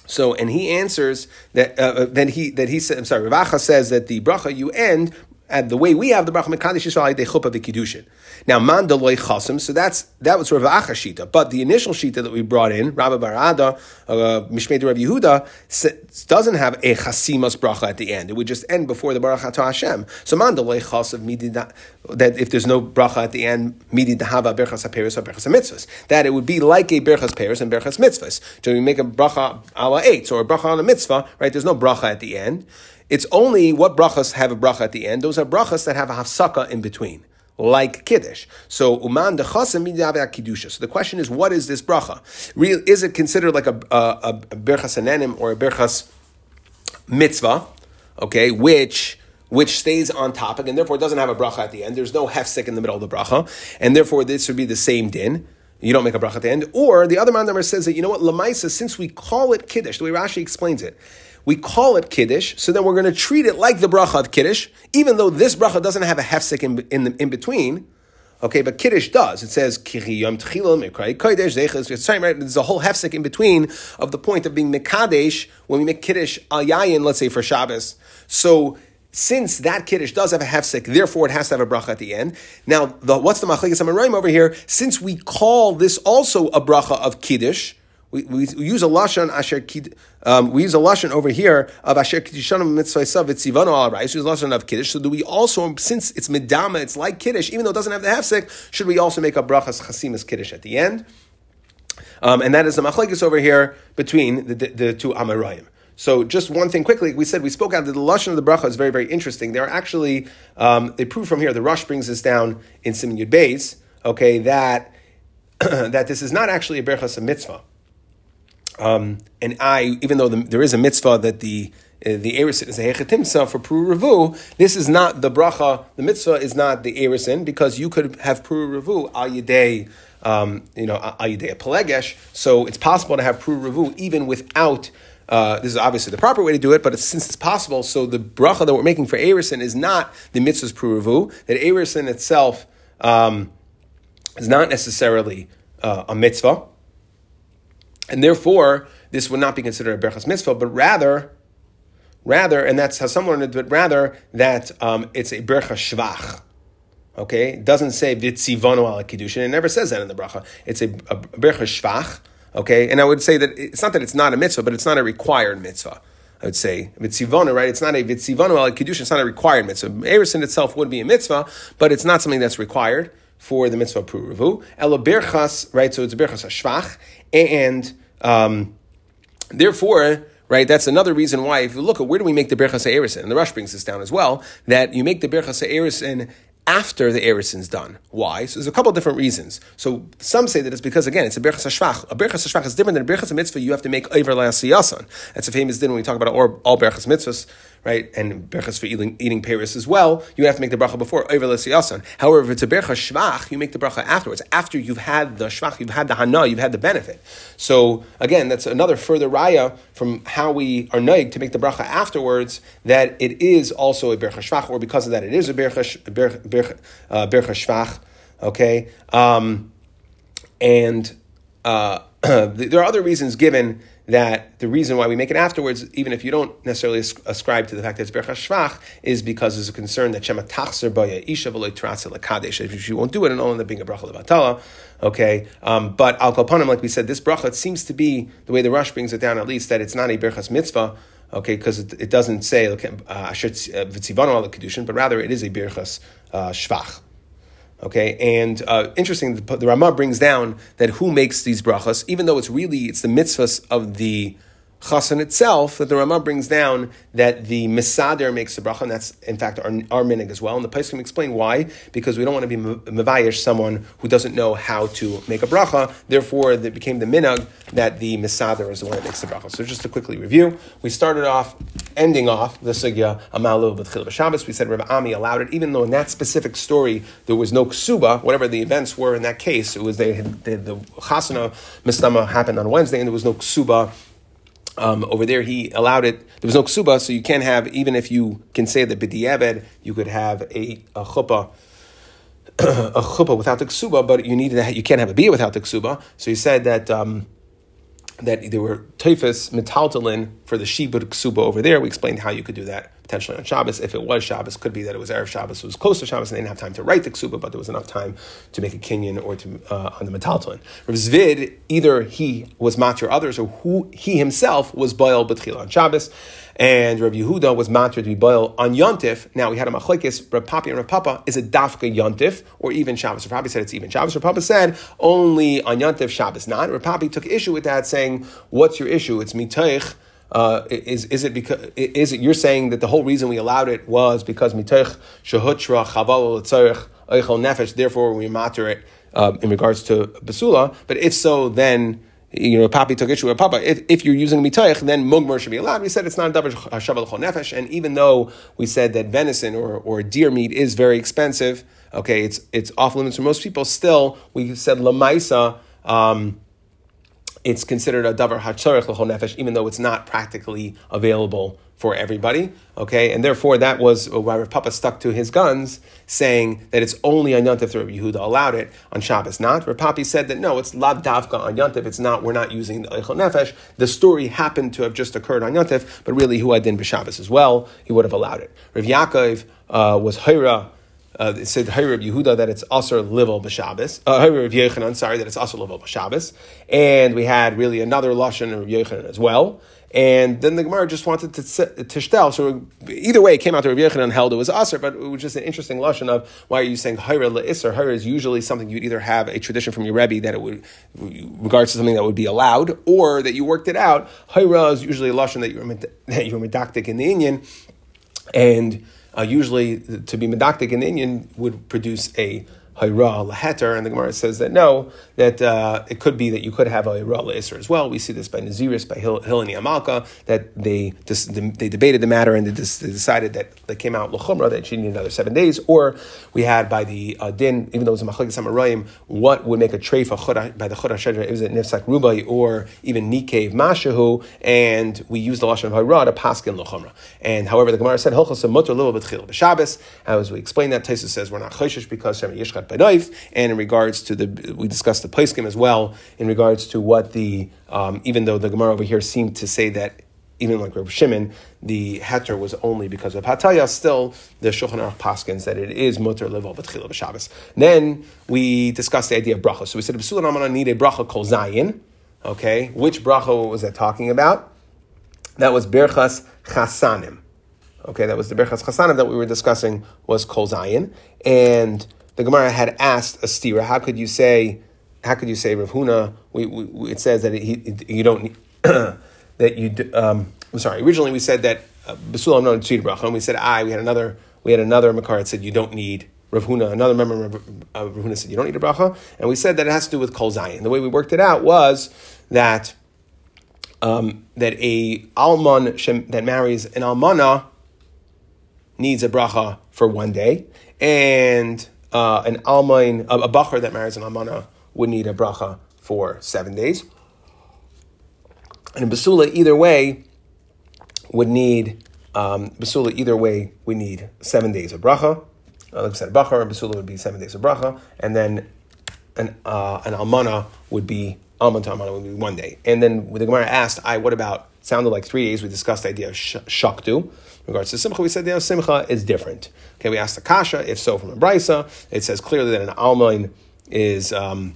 So, and he answers that. Uh, uh then he that he said. I'm sorry. Rav Acha says that the bracha you end at the way we have the bracha mekadesh Yisrael aydei chuppah v'kedushin. Now, mandaloi chasim, so that's that was Rav Acha shita. But the initial shita that we brought in, Rabbi Barada, uh, Mishmei Yehuda, doesn't have a chasimas bracha at the end. It would just end before the baruch to Hashem. So mandaloi chasim midi that if there's no bracha at the end, midi dahava berchas haperis or berchas mitzvahs. That it would be like a berchas peris and berchas mitzvahs. So we make a bracha ala eight or a bracha on a mitzvah, right? There's no bracha at the end. It's only what brachas have a bracha at the end. Those are brachas that have a hafsaka in between like kiddush. So uman dechasim kedusha. So the question is, what is this bracha? Real, is it considered like a, a, a berchas anenim or a berchas mitzvah? Okay, which which stays on topic and therefore doesn't have a bracha at the end. There's no hefsek in the middle of the bracha, and therefore this would be the same din. You don't make a bracha at the end. Or the other man says that you know what lamaisa, since we call it kiddush, the way Rashi explains it, we call it Kiddush, so then we're going to treat it like the bracha of Kiddush, even though this bracha doesn't have a hefsek in, in, the, in between. Okay, but Kiddush does. It says, right? There's a whole hefsek in between of the point of being Mekadesh when we make Kiddush al let's say for Shabbos. So, since that kiddush does have a hefsek, therefore it has to have a bracha at the end. Now, the, what's the machlekes amarim over here? Since we call this also a bracha of kiddush, we, we, use a lashon asher kid, um, we use a lashon over here of asher kiddushanim mitzvah v'tzivanu al We use lashon of kiddush. So do we also, since it's medama, it's like kiddush, even though it doesn't have the hefsek, should we also make a brachas chasimas kiddush at the end? Um, and that is the machlekes over here between the, the, the two amarayim. So just one thing quickly, we said we spoke out that the lashon of the bracha is very very interesting. They are actually um, they prove from here. The Rush brings this down in Siman Yud. Okay, that that this is not actually a berachas a mitzvah. Um, and I, even though the, there is a mitzvah that the uh, the erisin is a hechetimsa for pru revu, this is not the bracha. The mitzvah is not the erisin because you could have pru revu al yedei, um, you know, al yedei pelegesh. So it's possible to have pru revu even without. Uh, this is obviously the proper way to do it, but it's, since it's possible, so the bracha that we're making for erisin is not the mitzvah's pru revu. That erisin itself um, is not necessarily uh, a mitzvah. And therefore, this would not be considered a berachas mitzvah, but rather, rather, and that's how some learn it, but rather that um, it's a berachas shvach. Okay, it doesn't say vitzivonu al kiddushin. It never says that in the bracha. It's a, a berachas shvach. Okay, and I would say that it's not that it's not a mitzvah, but it's not a required mitzvah. I would say vitzivonu, right? It's not a vitzivonu al kiddushin. It's not a required mitzvah. Erison itself would be a mitzvah, but it's not something that's required for the mitzvah pruruvu. Ela birchas, right? So it's a birchas hashvach, and um, therefore, right? That's another reason why, if you look at where do we make the Berchas Erisin, and the Rush brings this down as well, that you make the Berchas Erisin after the erisin's done. Why? So there's a couple different reasons. So some say that it's because again it's a berchas hashvach. A berchas hashvach is different than a berchas mitzvah. You have to make over la'asiyasan. That's a famous din when we talk about all, all berchas mitzvahs right? And berachas for eating, eating Paris as well, you have to make the bracha before over. However, if it's a bercha shvach, you make the bracha afterwards. After you've had the shvach, you've had the hana, you've had the benefit. So again, that's another further raya from how we are naig to make the bracha afterwards that it is also a bercha shvach, or because of that, it is a bercha, bercha, bercha, uh, bercha shvach. Okay, um, and uh, there are other reasons given that the reason why we make it afterwards, even if you don't necessarily ascribe to the fact that it's Bercha Shvach, is because there's a concern that Shema Tachser Baya Isha Kadesh. If you won't do it, and only end up being a Bracha Levatala. Okay, um, but Al Kalpanim, like we said, this Bracha, seems to be, the way the Rush brings it down at least, that it's not a Berchas Mitzvah, okay, because it, it, doesn't say uh, Asher Vitzivanu al Kedushin, but rather it is a Berchas uh, Shvach. Okay, and uh, interesting, the, the Ramah brings down that who makes these brachas, even though it's really it's the mitzvahs of the chasan itself, that the Rama brings down that the misader makes the bracha, and that's in fact our, our minig as well. And the place explain why, because we don't want to be mevayish someone who doesn't know how to make a bracha. Therefore, it became the minag that the misader is the one that makes the bracha. So just to quickly review, we started off, ending off the sugya amalu with chil Shabbos. We said Rabbi Ami allowed it, even though in that specific story there was no ksuba, whatever the events were in that case, it was they had, the, chasana mistama happened on Wednesday, and there was no ksuba um, over there, he allowed it. There was no ksuba, so you can't have, even if you can say that b'di'eved, you could have a, a chuppah, a chuppah without the ksuba, but you need that. You can't have a bia without the ksuba. So he said that um, that there were typhus metaltalin for the shibud ksuba over there. We explained how you could do that potentially on Shabbos. If it was Shabbos, could be that it was Erev Shabbos, it was close to Shabbos, and they didn't have time to write the ksuba, but there was enough time to make a kinyan or to uh, on the metaltalin. Rav Zvid, either he was matir others, or who he himself was boil b'tchila on Shabbos. And Rav Yehuda was matir to be boil on Yontif. Now we had a machlekes. Rav Papi and Rav Papa is a dafka Yontif or even Shabbos. Rav Papi said it's even Shabbos. Rav Papa said only on Yontif Shabbos not. Rav Papi took issue with that, saying, "What's your issue? It's mitaych." Uh, is is it because is it you're saying that the whole reason we allowed it was because mitech shehutra chaval letzarich eichel nefesh therefore we matter it uh, in regards to basula but if so then you know papi took issue with papa. If, if you're using mitech then mugmer should be allowed. We said it's not a davar shaval nefesh and even though we said that venison or, or deer meat is very expensive okay it's it's off limits for most people still we said lamaisa um, it's considered a davar hacharich l'chol nefesh, even though it's not practically available for everybody. Okay, and therefore that was why Rav Papa stuck to his guns, saying that it's only on Yontif that Rabbi Yehuda allowed it on Shabbos. Not Rav Papi said that no, it's lav davka on Yontif. It's not. We're not using the eichel nefesh. The story happened to have just occurred on Yontif, but really who had din b'Shabbos as well. He would have allowed it. Rav Yaakov uh, was hayra uh, it said Hayr of Yehuda that it's also livel b'Shabbos. Uh, Hayr of Yechanan, sorry, that it's also livel b'Shabbos. And we had really another lashon of Yechanan as well. And then the Gemara just wanted to to shtel. So either way, it came out to Rabbi Yechanan and held it was aser, but it was just an interesting lashon of why are you saying hayra leisser? Hayra is usually something you'd either have a tradition from your rebbe that it would regards to something that would be allowed, or that you worked it out. Hayra is usually a lashon that you're that you're medactic in the Indian, and uh, usually to be medactic in the Indian would produce a hayra laheter, and the Gemara says that no, that uh, it could be that you could have a hayra laisr as well. We see this by Naziris, by Hil, and Amalka, that they dis, they debated the matter and they, dis, they, decided that they came out lachumra that she needed another seven days. Or we had by the uh, din, even though it was a machlekes samarayim, what would make a treifa by the chura shedra? It nifsak rubai or even nikev mashahu? And we used the lashon of hayra to paskin lachumra. And however, the Gemara said hilchos mutter little bit b'Shabbos. As we explained that, Taisa says we're not chayshish because Shem Yishchat B'Noif, and in regards to the, we discussed the place game as well, in regards to what the, um, even though the Gemara over here seemed to say that even like Rabbi Shimon, the heter was only because of Hataya, still the Shulchan Aruch Paskins that it is mutter level b'tchila b'Shabbos. Then we discussed the idea of bracha. So we said, B'sulan I'm going to need a bracha kol zayin. Okay, which bracha was that talking about? That was Berchas Chasanim. Okay, that was the Berchas Chasanim that we were discussing was Kol Zayin. And the Gemara had asked a stira, how could you say, how could you say Rav Huna? We, we, it says that he, you don't, that you, um, I'm sorry, originally we said that uh, Basulam no Tzid Bracha, and we said I, we had another, we had another Makar that said you don't need Rav Huna, another member of Rav Huna said you don't need a bracha, and we said that it has to do with Kol Zayin. The way we worked it out was that um, that a almon that marries an almana needs a bracha for one day, and uh, an almain, a, a bacher that marries an almana would need a bracha for seven days. And in basula, either way, would need um, basula. Either way, we need seven days of bracha. Uh, like I said, a bacher and basula would be seven days of bracha, and then an uh, an almana would be almana to would be one day. And then when the Gemara asked, "I what about?" Sounded like three days. We discussed the idea of sh- shaktu regards to simcha, we said the simcha is different. Okay, we asked the kasha, if so, from a brisa, it says clearly that an almain is, um,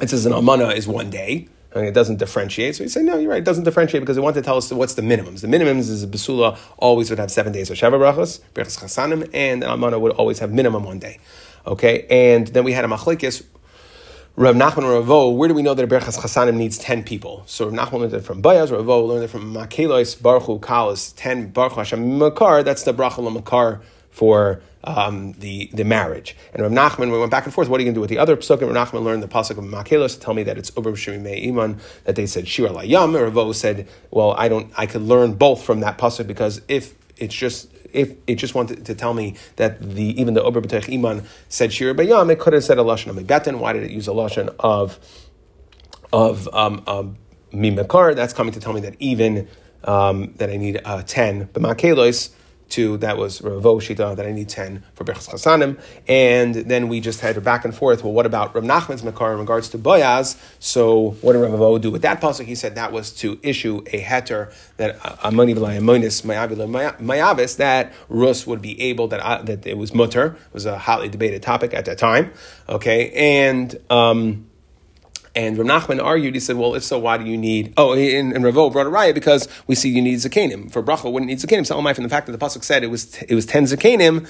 it says an almana is one day. and it doesn't differentiate. So you say, no, you're right. It doesn't differentiate because it wants to tell us what's the minimums. The minimums is a basula always would have seven days of Sheva brachas, brachas chasanim, and an almana would always have minimum one day. Okay, and then we had a machlekes Rav Nachman or Ravo, where do we know that a Berchas Chasanim needs 10 people? So Rav Nachman learned it from Bayaz, Ravo learned it from Makelois, Baruch Kalas, 10 Baruch Hashem Makar, that's the Bracha Makar for um, the, the marriage. And Rav Nachman, we went back and forth, what are you going to do with the other psukim? Rav Nachman learned the pasuk of Makelos to tell me that it's Ubrim Shemi Iman, that they said Shira Layam. Ravo said, well, I don't, I could learn both from that pasuk because if it's just if it just wanted to tell me that the even the Ober B'Tech Iman said Shir Bayam, it could have said a lashon of. Why did it use a lashon of of um, um, Mimakar? That's coming to tell me that even um, that I need uh, ten. But That was Ravo Shita that I need 10 for Berchas Chasanim. And then we just had a back and forth. Well, what about Rav Nachman's Makar in regards to Boyaz? So what did Ravo do with that pasuk? He said that was to issue a heter that uh, Amoni Amonis Mayavis that Rus would be able that uh, that it was mutter it was a hotly debated topic at that time. Okay, and um, and Rav Nachman argued, he said, well, if so, why do you need, oh, and, and Ravo brought a riot because we see you need Zakanim. For Bracha, wouldn't need Zakanim. So, from the fact that the Pasuk said it was, it was 10 Zakanim,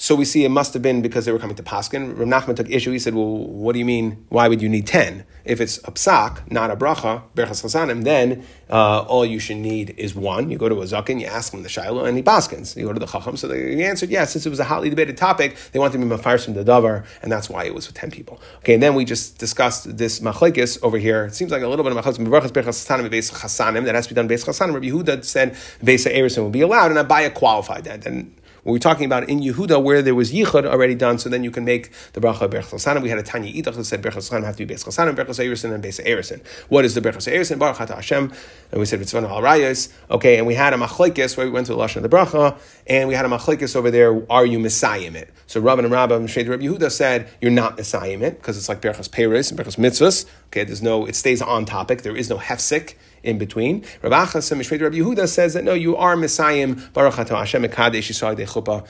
so we see it must have been because they were coming to Paskin. Rav Nachman took issue. He said, well, what do you mean? Why would you need 10? If it's a psak, not a bracha, berchas chasanim, then uh, all you should need is one. You go to a zakin, you ask him the shiloh, and he paskins. You go to the chacham. So they answered, yes, since it was a hotly debated topic, they wanted to be mafars from the davar, and that's why it was with 10 people. Okay, and then we just discussed this machlekes over here. It seems like a little bit of machlekes, berchas berchas chasanim, chasanim, that has to be done beis chasanim. Rabbi Yehuda said beis erison would be allowed, and Abaya qualified that. And we're talking about in Yehuda where there was yichud already done, so then you can make the bracha berchas chasanim. We had a Tanya Idach that said chasanim have to be berchas chasanim, berchas erisin, and berchas erisin. What is the berchas erisin? Baruch Hashem. And we said mitzvah al rayos. Okay, and we had a machlekes where we went to the lashon of the bracha, and we had a machlekes over there. Are you messiahim it? So Rabban and Rabbah Shade Rabbi Yehuda said you're not messiahim it because it's like berchas peris and berchas mitzvahs. Okay, there's no. It stays on topic. There is no hefsik in between. Rabbi Achas and Rabbi Yehuda says that no, you are messiahim Baruch Hashem Mekadesh Yisrael De Chuppah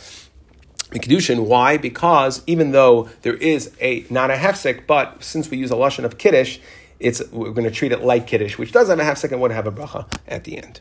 Kedushin. Why? Because even though there is a not a hefsek, but since we use a lashon of kiddush, it's we're going to treat it like kiddush, which does have a hefsek and would have a bracha at the end.